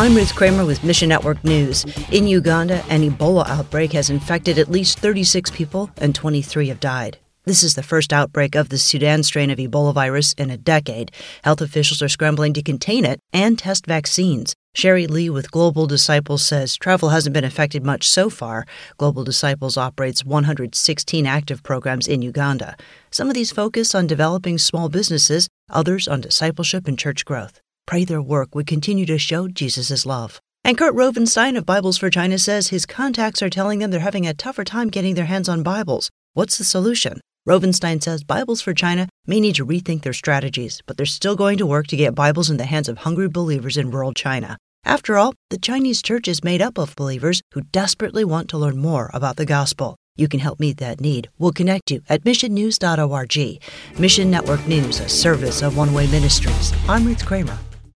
I'm Ruth Kramer with Mission Network News. In Uganda, an Ebola outbreak has infected at least 36 people and 23 have died. This is the first outbreak of the Sudan strain of Ebola virus in a decade. Health officials are scrambling to contain it and test vaccines. Sherry Lee with Global Disciples says travel hasn't been affected much so far. Global Disciples operates 116 active programs in Uganda. Some of these focus on developing small businesses, others on discipleship and church growth pray their work would continue to show Jesus' love. And Kurt Rovenstein of Bibles for China says his contacts are telling them they're having a tougher time getting their hands on Bibles. What's the solution? Rovenstein says Bibles for China may need to rethink their strategies, but they're still going to work to get Bibles in the hands of hungry believers in rural China. After all, the Chinese church is made up of believers who desperately want to learn more about the gospel. You can help meet that need. We'll connect you at missionnews.org. Mission Network News, a service of One Way Ministries. I'm Ruth Kramer.